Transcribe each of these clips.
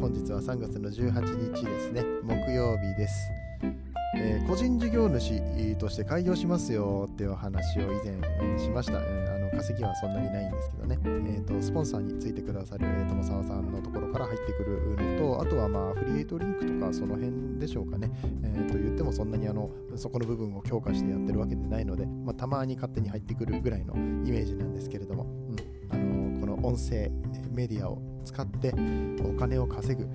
本日は3月の18日ですね。木曜日です。えー、個人事業主として開業しますよっていうお話を以前しました、えー、あの稼ぎはそんなにないんですけどね、えーと、スポンサーについてくださる、え、友沢さんのところから入ってくるのとあとはまあフリエイトリンクとかその辺でしょうかね、えー、と言ってもそんなにあのそこの部分を強化してやってるわけでないので、まあ、たまに勝手に入ってくるぐらいのイメージなんですけれども、音声メディアを使ってお金を稼ぐ、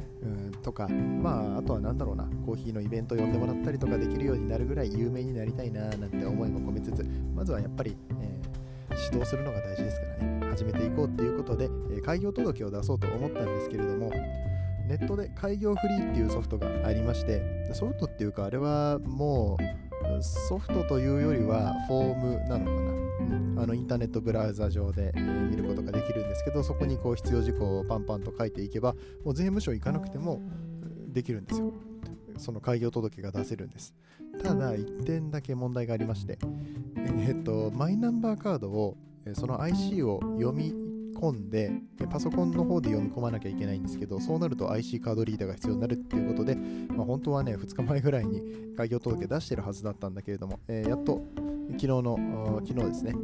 とか、まあ、あとは何だろうな、コーヒーのイベント呼んでもらったりとかできるようになるぐらい有名になりたいななんて思いも込めつつ、まずはやっぱり、えー、指導するのが大事ですからね、始めていこうっていうことで、え、開業届を出そうと思ったんですけれども、ネットで開業フリーっていうソフトがありまして、ソフトっていうか、あれはもうソフトというよりはフォームなのかな。あのインターネットブラウザ上で、えー、見ることができるんですけどそこにこう必要事項をパンパンと書いていけばもう税務署行かなくてもできるんですよ。その開業届が出せるんです。ただ1点だけ問題がありましてえっとマイナンバーカードをその IC を読み本ででパソコンの方で読み込まなきゃいけないんですけどそうなると IC カードリーダーが必要になるっていうことで、まあ、本当はね2日前ぐらいに開業届出してるはずだったんだけれども、えー、やっと昨日の昨日ですね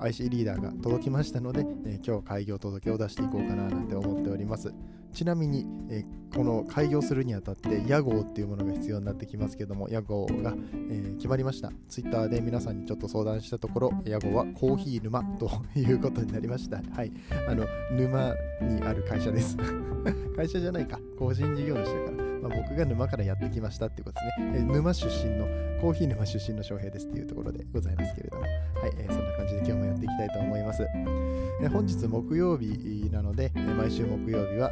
IC リーダーが届きましたので、え、今日開業届を出していこうかななんて思っております。ちなみに、え、この開業するにあたって屋号っていうものが必要になってきますけども屋号が、え、決まりました。Twitter で皆さんにちょっと相談したところ屋号はコーヒー沼 ということになりました。はい。あの沼にある会社です。会社じゃないか。個人事業主だから。まあ、僕が沼からやってきましたっていうことですね。えー、沼出身の、コーヒー沼出身の翔平ですっていうところでございますけれども、はい、えー、そんな感じで今日もやっていきたいと思います。えー、本日木曜日なので、え毎週木曜日は、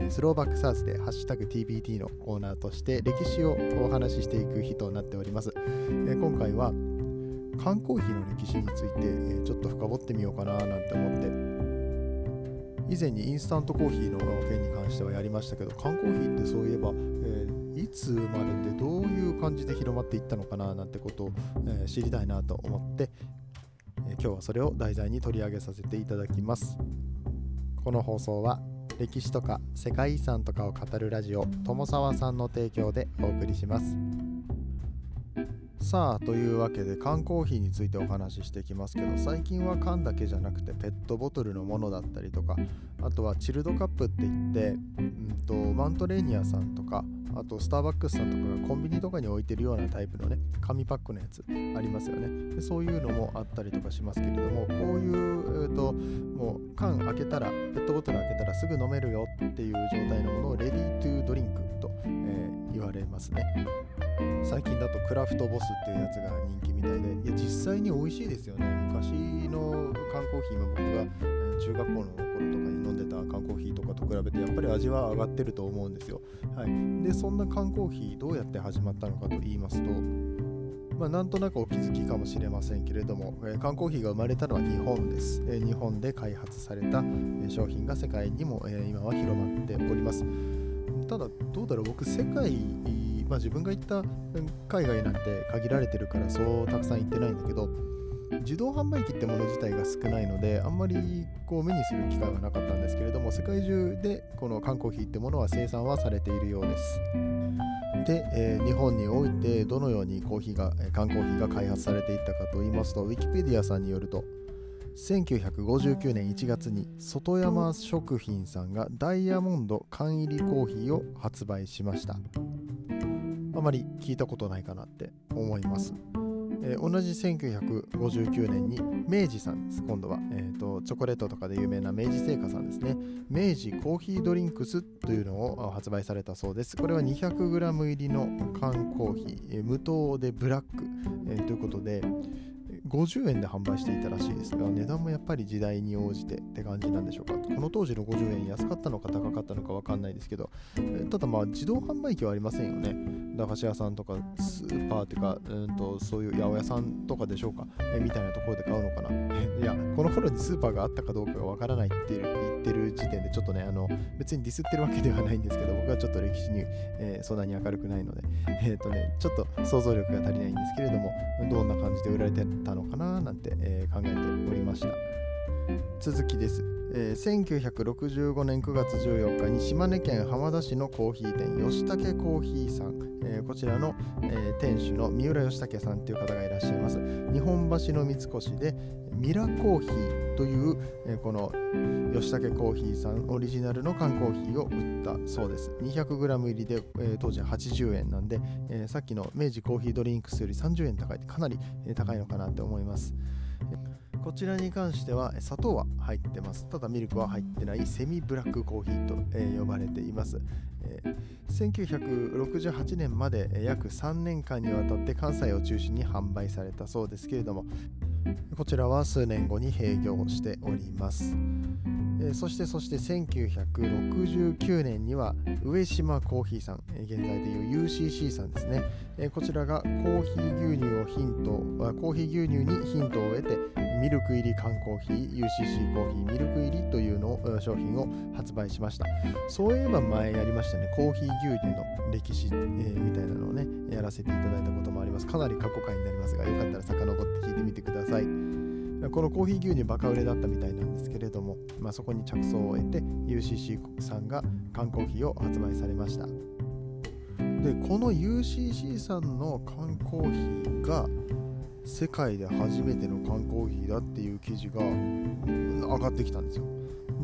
えスローバックサウスでハッシュタグ TBT のコーナーとして歴史をお話ししていく日となっております。え今回は缶コーヒーの歴史について、えちょっと深掘ってみようかななんて思って以前にインスタントコーヒーの件に関してはやりましたけど缶コーヒーってそういえば、えー、いつ生まれてどういう感じで広まっていったのかななんてことを、えー、知りたいなと思って、えー、今日はそれを題材に取り上げさせていただきますこの放送は歴史とか世界遺産とかを語るラジオ友沢さんの提供でお送りします。さあというわけで缶コーヒーについてお話ししていきますけど最近は缶だけじゃなくてペットボトルのものだったりとかあとはチルドカップって言って、うんと、マントレーニアさんとかあとスターバックスさんとかがコンビニとかに置いてるようなタイプのね紙パックのやつ。ありますよね。でそういうのもあったりとかしますけれどもこういう、えーと、もう缶開けたらペットボトル開けたらすぐ飲めるよっていう状態のものをレディートゥードリンクと、えー、言われますね。最近だとクラフトボスっていうやつが人気みたいで。いや実際に美味しいですよね。昔の缶コーヒーも僕が中学校の頃とかに飲んでた缶コーヒーとかと比べてやっぱり味は上がってると思うんですよ、はい、でそんな缶コーヒーどうやって始まったのかと言いますとまあ、なんとなくお気づきかもしれませんけれども、えー、缶コーヒーが生まれたのは日本です、えー、日本で開発された、え商品が世界にも、えー、今は広まっております。ただどうだろう。僕世界まあ、自分が行った海外なんて限られてるからそうたくさん行ってないんだけど自動販売機ってもの自体が少ないのであんまりこう目にする機会はなかったんですけれども世界中でこの缶コーヒーってものは生産はされているようですで、えー、日本においてどのようにコーヒーが缶コーヒーが開発されていったかと言いますとウィキペディアさんによると1959年1月に外山食品さんがダイヤモンド缶入りコーヒーを発売しましたあまり聞いたことないかなって思います。えー、同じ1959年に明治さんです、今度は、えーと。チョコレートとかで有名な明治製菓さんですね。明治コーヒードリンクスというのを発売されたそうです。これは 200g 入りの缶コーヒー、えー、無糖でブラック、えー、ということで、50円で販売していたらしいですが値段もやっぱり時代に応じてって感じなんでしょうか。この当時の50円安かったのか高かったのか分かんないですけどただまあ自動販売機はありませんよね。駄菓子屋さんとかスーパーというかうんとそういう八百屋さんとかでしょうか。えみたいなところで買うのかな。いやこの頃にスーパーがあったかどうかが分からないって言ってる時点でちょっとねあの別にディスってるわけではないんですけど僕はちょっと歴史に、えー、そんなに明るくないので。えっ、ー、とねちょっと想像力が足りないんですけれどもどんな感じで売られてたのかななんて、えー、考えておりました。続きです、えー、1965年9月14日に島根県浜田市のコーヒー店吉武コーヒーさん、えー、こちらの、えー、店主の三浦義武さんという方がいらっしゃいます。日本橋の三越でミラコーヒーという、え、この吉武コーヒーさんオリジナルの缶コーヒーを売ったそうです。200g 入りで、え、当時は80円なんで、え、さっきの明治コーヒードリンクスより30円高いってかなり、高いのかなって思います。こちらに関しては砂糖は入ってますただミルクは入ってないセミブラックコーヒーと、え呼ばれています、え1968年まで約3年間にわたって関西を中心に販売されたそうですけれどもこちらは数年後に閉業しております。え、そしてそして1969年には上島コーヒーさん、え、現在でいう UCC さんですね、え、こちらがコーヒー牛乳をヒントコーヒー牛乳にヒントを得てミルク入り缶コーヒー UCC コーヒーミルク入りというのを商品を発売しました。そういえば前やりましたねコーヒー牛乳の歴史、えー、みたいなのをねやらせていただいたこともあります。かなり過去回になりますがよかったら遡って聞いてみてください。このコーヒー牛乳バカ売れだったみたいなんですけれども、まあ、そこに着想を得て UCC さんが缶コーヒーを発売されました。でこの UCC さんの缶コーヒーが世界で初めての缶コーヒーだっていう記事が上がってきたんですよ。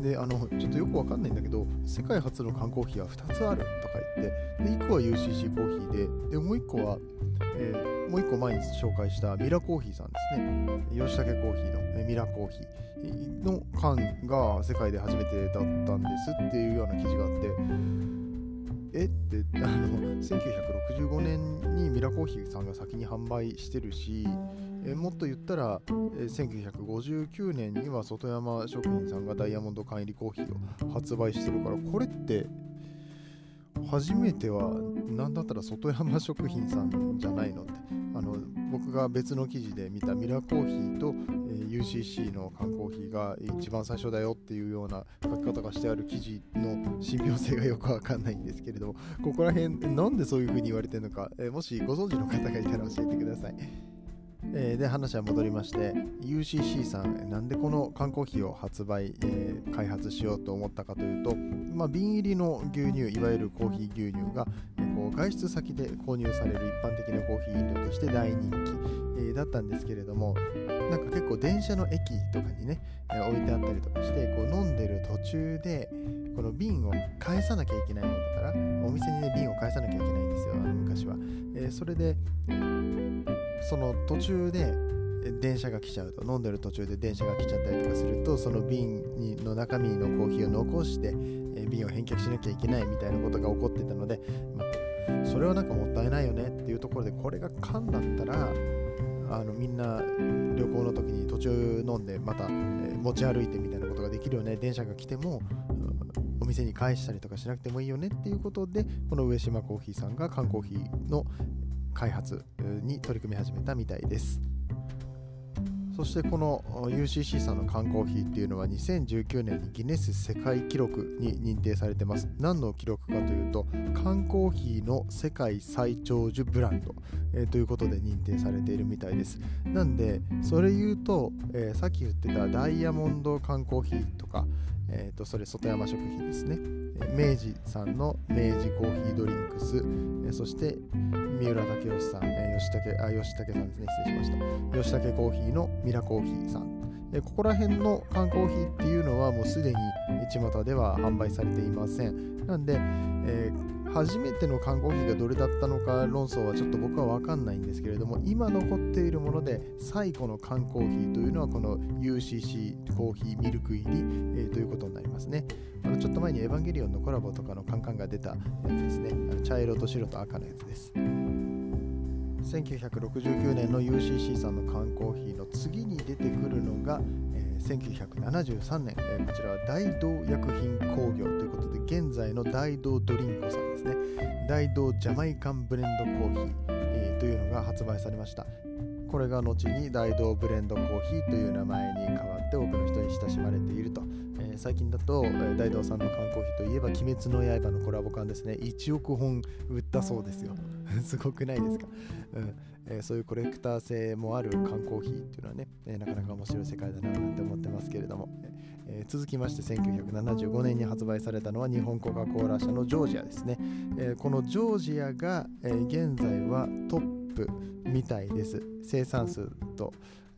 であのちょっとよくわかんないんだけど世界初の缶コーヒーは2つあるとか言ってで1個は UCC コーヒーででもう1個は、えー、もう1個前に紹介したミラコーヒーさんですね。吉武コーヒーの、ミラコーヒー。の缶が世界で初めてだったんですっていうような記事があってえ？ってあの1965年にミラコーヒーさんが先に販売してるしえもっと言ったら、え1959年には外山食品さんがダイヤモンド缶入りコーヒーを発売してるからこれって初めては何だったら外山食品さんじゃないのってあの僕が別の記事で見たミラコーヒーと、え UCC の缶コーヒーが一番最初だよっていうような書き方がしてある記事の信憑性がよくわかんないんですけれどもここら辺なんでそういう風に言われてるのか、えもしご存知の方がいたら教えてください。えー、で話は戻りまして UCC さんなんでこの缶コーヒーを発売、えー、開発しようと思ったかというと、まあ、瓶入りの牛乳いわゆるコーヒー牛乳が、外出先で購入される一般的なコーヒー飲料として大人気、えー、だったんですけれどもなんか結構電車の駅とかにね、えー、置いてあったりとかしてこう飲んでる途中でこの瓶を返さなきゃいけないものだからお店にね瓶を返さなきゃいけないんですよあの昔は、えー、それでその途中で電車が来ちゃうと飲んでる途中で電車が来ちゃったりとかするとその瓶の中身のコーヒーを残して瓶を返却しなきゃいけないみたいなことが起こってたので、まあ、それはなんかもったいないよねっていうところでこれが缶だったらあのみんな旅行の時に途中飲んでまた、え持ち歩いてみたいなことができるよね電車が来てもお店に返したりとかしなくてもいいよねっていうことでこの上島コーヒーさんが缶コーヒーの開発に取り組み始めたみたいです。そしてこの UCC さんの缶コーヒーっていうのは2019年にギネス世界記録に認定されてます。何の記録かというと缶コーヒーの世界最長寿ブランド、えー、ということで認定されているみたいです。なんでそれ言うと、えー、さっき言ってたダイヤモンド缶コーヒーとか、えー、とそれ外山食品ですね。明治さんの明治コーヒードリンクス、えそして三浦武義さん、え、吉武さんですね。失礼しました。吉武コーヒーのミラコーヒーさん、で、ここら辺の缶コーヒーっていうのはもうすでに巷では販売されていません。なんで、えー、初めての缶コーヒーがどれだったのか論争はちょっと僕は分かんないんですけれども今残っているもので最古の缶コーヒーというのはこの UCC コーヒーミルク入り、えー、ということになりますね。あのちょっと前にエヴァンゲリオンのコラボとかのカンカンが出たやつですね。あの茶色と白と赤のやつです。1969年の UCC さんの缶コーヒーの次に出てくるのが、えー、1973年、えー、こちらは大道薬品工業ということで現在の大道ドリンコさんですね。大道ジャマイカンブレンドコーヒー、えー、というのが発売されました。これが後に大道ブレンドコーヒーという名前に変わって多くの人に親しまれていると。最近だと、えー、大道さんの缶コーヒーといえば「鬼滅の刃」のコラボ缶ですね。1億本売ったそうですよ。すごくないですか、うん。えー、そういうコレクター性もある缶コーヒーっていうのはね、えー、なかなか面白い世界だななんて思ってますけれども、えー、続きまして1975年に発売されたのは日本コカ・コーラ社のジョージアですね、えこのジョージアが、え現在はトップみたいです。生産数と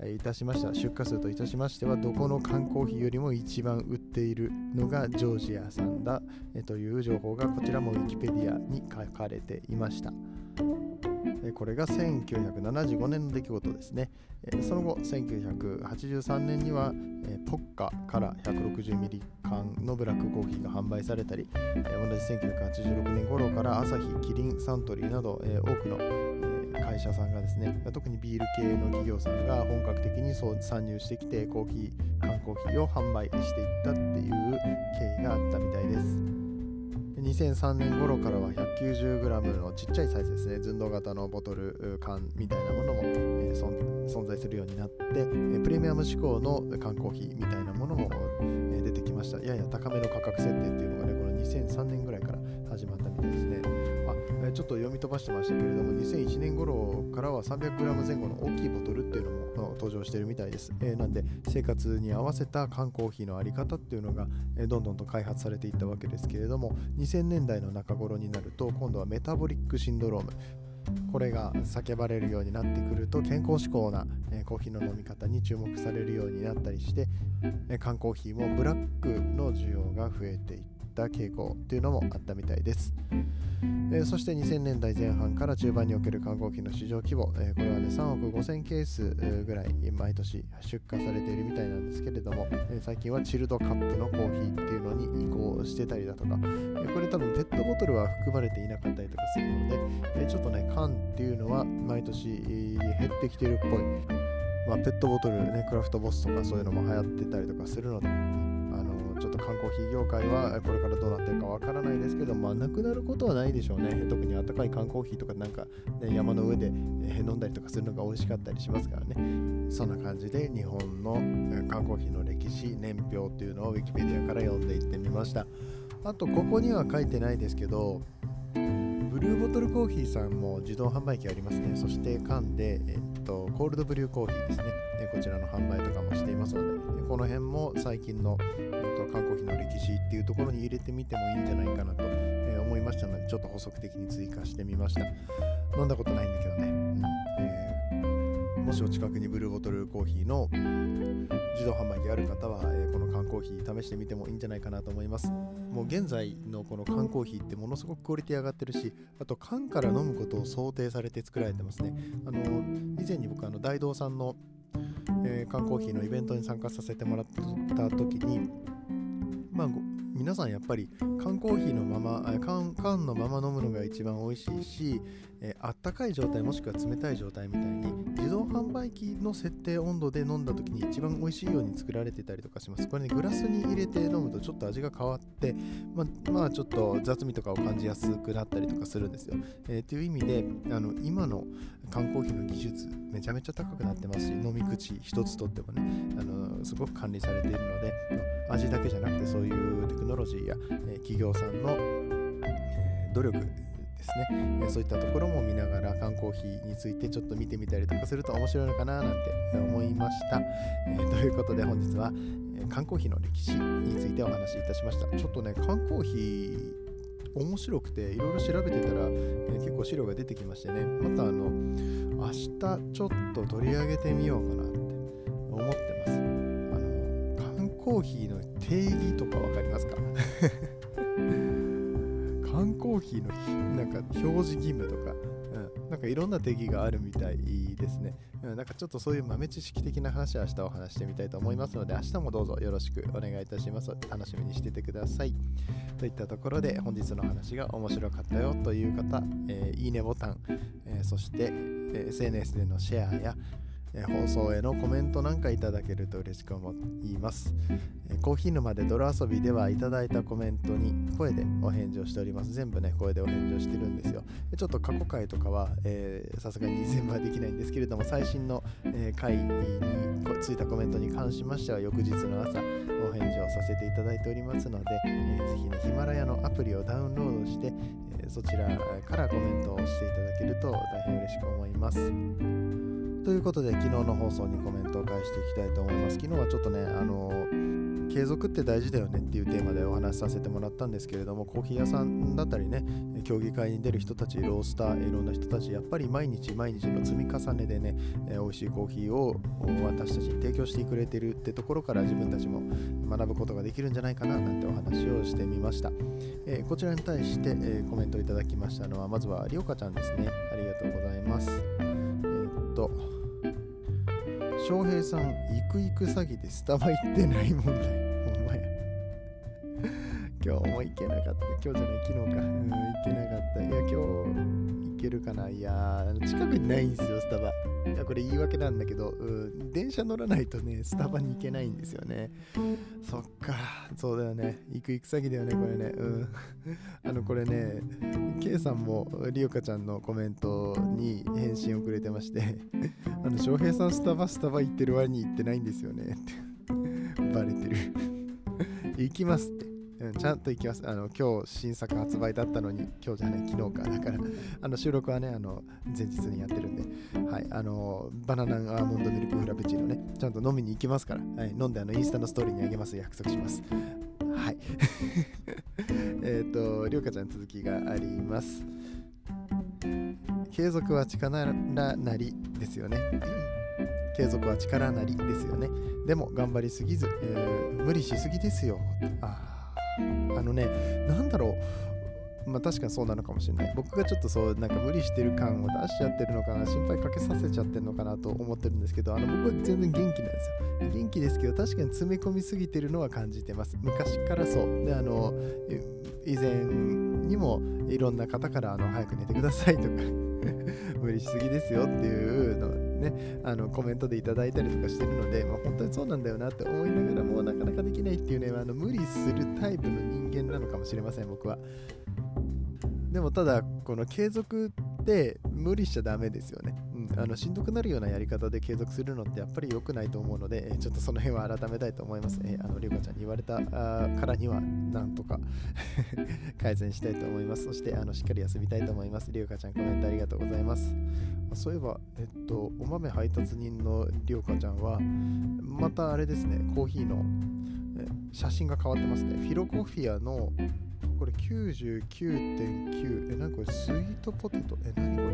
いたしました。出荷数といたしましてはどこの缶コーヒーよりも一番売っているのがジョージアさんだという情報がこちらもウィキペディアに書かれていました。これが1975年の出来事ですね。その後1983年にはポッカから160ミリ缶のブラックコーヒーが販売されたり同じ1986年頃からアサヒ、キリン、サントリーなど多くの会社さんがですね特にビール系の企業さんが本格的にそう参入してきてコーヒー缶コーヒーを販売していったっていう経緯があったみたいです。2003年頃からは 190g のちっちゃいサイズですね寸胴型のボトル缶みたいなものも、えー、存在するようになって、え、プレミアム志向の缶コーヒーみたいなものも、え、出てきました。やや高めの価格設定っていうのがねこの2003年ぐらいから始まったみたいですね。えちょっと読み飛ばしてましたけれども2001年頃からは 300g 前後の大きいボトルっていうのも登場してるみたいです、えー、なんで生活に合わせた缶コーヒーのあり方っていうのが、え、どんどんと開発されていったわけですけれども2000年代の中頃になると今度はメタボリックシンドローム。これが叫ばれるようになってくると健康志向な、コーヒーの飲み方に注目されるようになったりして、缶コーヒーもブラックの需要が増えていったた傾向っていうのもあったみたいです。えー、そして2000年代前半から中盤における観光機の市場規模、えー、これはね3億5000ケースぐらい毎年出荷されているみたいなんですけれども、えー、最近はチルドカップのコーヒーっていうのに移行してたりだとか、えこれ多分ペットボトルは含まれていなかったりとかするので、えちょっとね缶っていうのは毎年減ってきてるっぽいまあ、ペットボトルねクラフトボスとかそういうのも流行ってたりとかするのでちょっと缶コーヒー業界はこれからどうなってるかわからないですけど、まあ、なくなることはないでしょうね。特にあったかい缶コーヒーとかなんか、ね、山の上で、え飲んだりとかするのが美味しかったりしますからね。そんな感じで日本の缶コーヒーの歴史、年表っていうのを Wikipedia から読んでいってみました。あと、ここには書いてないですけど、ブルーボトルコーヒーさんも自動販売機ありますね。そして缶で、えっと、コールドブリューコーヒーですね。こちらの販売とかもしていますので、この辺も最近の、えっと缶コーヒーの歴史っていうところに入れてみてもいいんじゃないかなと、え思いましたので、ちょっと補足的に追加してみました。飲んだことないんだけどね。うんえー、もしお近くにブルーボトルコーヒーの自動販売機ある方は、えー、この缶コーヒー試してみてもいいんじゃないかなと思います。もう現在のこの缶コーヒーってものすごくクオリティ上がってるし、あと缶から飲むことを想定されて作られてますね。あの以前に僕あの大道さんの、えー、缶コーヒーのイベントに参加させてもらった時にまあ皆さんやっぱり缶コーヒーのまま缶缶のまま飲むのが一番美味しいし、え、あったかい状態もしくは冷たい状態みたいに自動販売機の設定温度で飲んだ時に一番美味しいように作られてたりとかします。これねグラスに入れて飲むとちょっと味が変わって、ま、まあ、ちょっと雑味とかを感じやすくなったりとかするんですよ、えー、という意味であの今の缶コーヒーの技術めちゃめちゃ高くなってますし飲み口一つとってもねあのすごく管理されているので味だけじゃなくてそういうテクノロジーや、え、企業さんの、え、努力ですね、そういったところも見ながら缶コーヒーについてちょっと見てみたりとかすると面白いのかななんて思いました。えー、ということで本日は、え缶コーヒーの歴史についてお話しいたしました。ちょっとね、缶コーヒー面白くていろいろ調べてたら、えー、結構資料が出てきましてね。またあの明日ちょっと取り上げてみようかなって思ってます。あの缶コーヒーの定義とか分かりますか？缶コーヒーのなんか表示義務とか、なんかいろんな定義があるみたいですね。うん、なんかちょっとそういう豆知識的な話は明日お話してみたいと思いますので、明日もどうぞよろしくお願いいたします。楽しみにしててください。といったところで、本日の話が面白かったよという方、えー、いいねボタン、えー、そして、え、SNS でのシェアや、え放送へのコメントなんかいただけると嬉しく思います、えコーヒー沼で泥遊びではいただいたコメントに声でお返事をしております。全部ね声でお返事をしてるんですよ。ちょっと過去回とかはさすがに全部はできないんですけれども最新の、え回についたコメントに関しましては翌日の朝お返事をさせていただいておりますので、えー、ぜひねヒマラヤのアプリをダウンロードして、えそちらからコメントをしていただけると大変嬉しく思います。ということで昨日の放送にコメントを返していきたいと思います。昨日はちょっとねあの継続って大事だよねっていうテーマでお話しさせてもらったんですけれどもコーヒー屋さんだったりね競技会に出る人たちロースターいろんな人たちやっぱり毎日毎日の積み重ねでね、え、美味しいコーヒーを私たちに提供してくれてるってところから自分たちも学ぶことができるんじゃないかななんてお話をしてみました、えー、こちらに対して、え、コメントいただきましたのはまずはりおかちゃんですね。ありがとうございます。えー、っと翔平さん、行く行く詐欺でスタバ行ってない問題。今日も行けなかった。今日じゃない、昨日か。うん、行けなかった。いや、今日行けるかな。いや近くにないんですよ、スタバ。いや、これ言い訳なんだけど、うん、電車乗らないとね、スタバに行けないんですよね。そっか、そうだよね。行く行く詐欺だよね、これね。うん。あの、これね、K さんもりおかちゃんのコメントに返信をくれてまして あの翔平さんスタバスタバ行ってる割に行ってないんですよねって バレてる行きますってうん、ちゃんと行きます。あの今日新作発売だったのに、今日じゃない、昨日か。だから、あの収録はね、あの前日にやってるんで、はい、あのバナナアーモンドミルクフラペチーノね、ちゃんと飲みに行きますから、はい、飲んであのインスタのストーリーにあげます。約束します。はい。えっと、りょうかちゃん続きがあります。継続は力なりですよね。継続は力なりですよね。でも頑張りすぎず、えー、無理しすぎですよ。あああのね、なんだろう。まあ確かにそうなのかもしれない。僕がちょっとそうなんか無理してる感を出しちゃってるのかな、心配かけさせちゃってるのかなと思ってるんですけど、あの僕は全然元気なんですよ。元気ですけど、確かに詰め込みすぎてるのは感じてます。昔からそう。で、あの、以前にもいろんな方からあの早く寝てくださいとか 無理しすぎですよっていうのね、あのコメントでいただいたりとかしてるので、まあ、本当にそうなんだよなって思いながらもなかなかできないっていうね、あの無理するタイプの人間なのかもしれません、僕は。でもただ、この継続って無理しちゃダメですよね。あのしんどくなるようなやり方で継続するのってやっぱり良くないと思うので、えちょっとその辺は改めたいと思います。え、あのりょうかちゃんに言われたからにはなんとか 改善したいと思います。そしてあのしっかり休みたいと思います。りょうかちゃんコメントありがとうございます。そういえば、えっと、お豆配達人のりょうかちゃんは、またあれですね、コーヒーの写真が変わってますね。フィロコフィアのこれ99.9え、なにこれスイートポテト？え、なにこれ？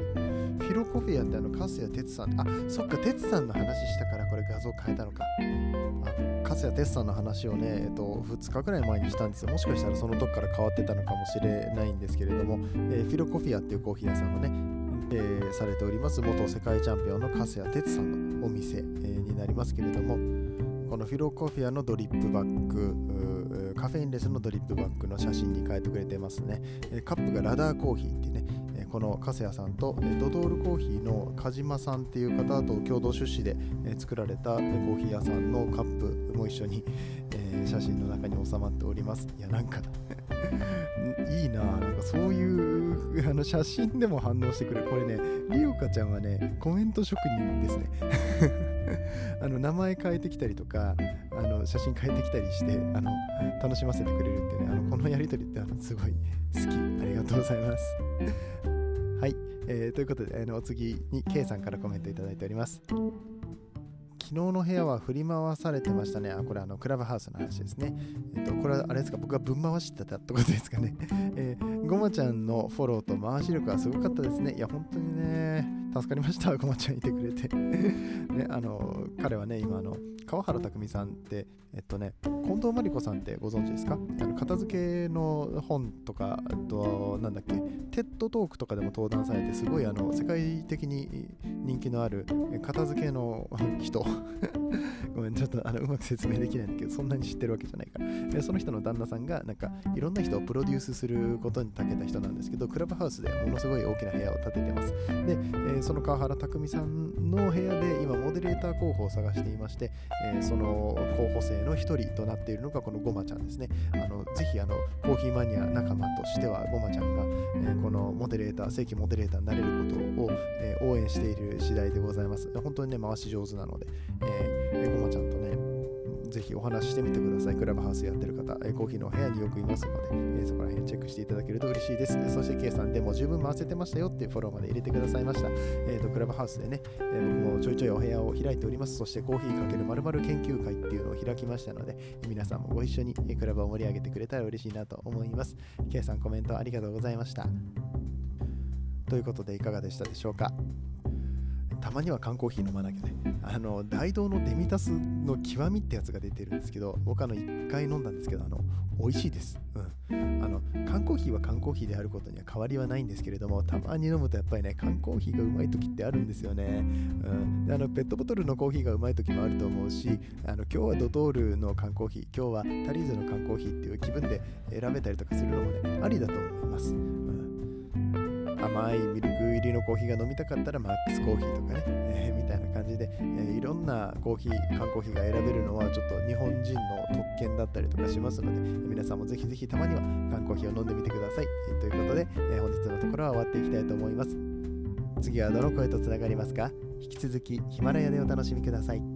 フィロコフィアってあの、カスヤテツさん、あ、そっか、テツさんの話したからこれ画像変えたのか。あ、カスヤテツさんの話をね、えっと、2日くらい前にしたんですよ。もしかしたらその時から変わってたのかもしれないんですけれども、えー、フィロコフィアっていうコーヒー屋さんをね、えー、されております元世界チャンピオンのカスヤテツさんのお店、えー、になりますけれども、このフィロコフィアのドリップバッグ、カフェインレスのドリップバッグの写真に変えてくれてますね。カップがラダーコーヒーってね、この粕谷さんとドドールコーヒーの鹿島さんっていう方と共同出資で作られたコーヒー屋さんのカップも一緒に写真の中に収まっております。いや、なんか いいななんかそういう あの写真でも反応してくれる。これね、リオカちゃんはね、コメント職人ですね。あの名前変えてきたりとか、あの写真変えてきたりしてあの楽しませてくれるってね、あのこのやりとりってあのすごい好き。ありがとうございます。はい、えー、ということで、あのお次に K さんからコメントいただいております。昨日の部屋は振り回されてましたね。あ、これあのクラブハウスの話ですね。えっと、これはあれですか、僕がぶん回してたってことですかね。えー、ごまちゃんのフォローと回し力はすごかったですね。いや、本当にね、助かりました、ごまちゃんいてくれて。ね、あの、彼はね、今、あの、川原拓さんって、えっとね、近藤真理子さんってご存知ですか？あの片付けの本とか、あと、なんだっけ、テッドトークとかでも登壇されて、すごいあの世界的に人気のある片付けの人。ごめん、ちょっとあのうまく説明できないんだけど、そんなに知ってるわけじゃないから。その人の旦那さんが、なんか、いろんな人をプロデュースすることに長けた人なんですけど、クラブハウスでものすごい大きな部屋を建ててます。で、えー、その川原拓さんの部屋で今、モデレーター候補を探していまして、えー、その候補生の1人となっているのがこのごまちゃんですね。あのぜひあのコーヒーマニア仲間としてはごまちゃんが、えー、このモデレーター、正規モデレーターになれることを、え、応援している次第でございます。本当にね、回し上手なので、えー、ごまちゃんとね、ぜひお話ししてみてください。クラブハウスやってる方、えコーヒーのお部屋によくいますので、えそこら辺チェックしていただけると嬉しいです。そして K さんでも十分回せてましたよっていうフォローまで入れてくださいました。えーと、クラブハウスでね、え僕もちょいちょいお部屋を開いております。そしてコーヒーかけるまる研究会っていうのを開きましたので、皆さんもご一緒にクラブを盛り上げてくれたら嬉しいなと思います。K さんコメントありがとうございました。ということでいかがでしたでしょうか？たまには缶コーヒー飲まなきゃね。あの、大道のデミタスの極みってやつが出てるんですけど、僕あの、1回飲んだんですけど、あの、美味しいです。うん。あの、缶コーヒーは缶コーヒーであることには変わりはないんですけれども、たまに飲むとやっぱりね、缶コーヒーがうまい時ってあるんですよね。うん。であの、ペットボトルのコーヒーがうまい時もあると思うし、あの、今日はドトールの缶コーヒー、今日はタリーズの缶コーヒーっていう気分で選べたりとかするのもね、ありだと思います。甘いミルク入りのコーヒーが飲みたかったらマックスコーヒーとかね、えー、みたいな感じで、えー、いろんなコーヒー、缶コーヒーが選べるのはちょっと日本人の特権だったりとかしますので、皆さんもぜひぜひたまには缶コーヒーを飲んでみてください。えー、ということで、え本日のところは終わっていきたいと思います。次はどの声とつながりますか？引き続きヒマラヤでお楽しみください。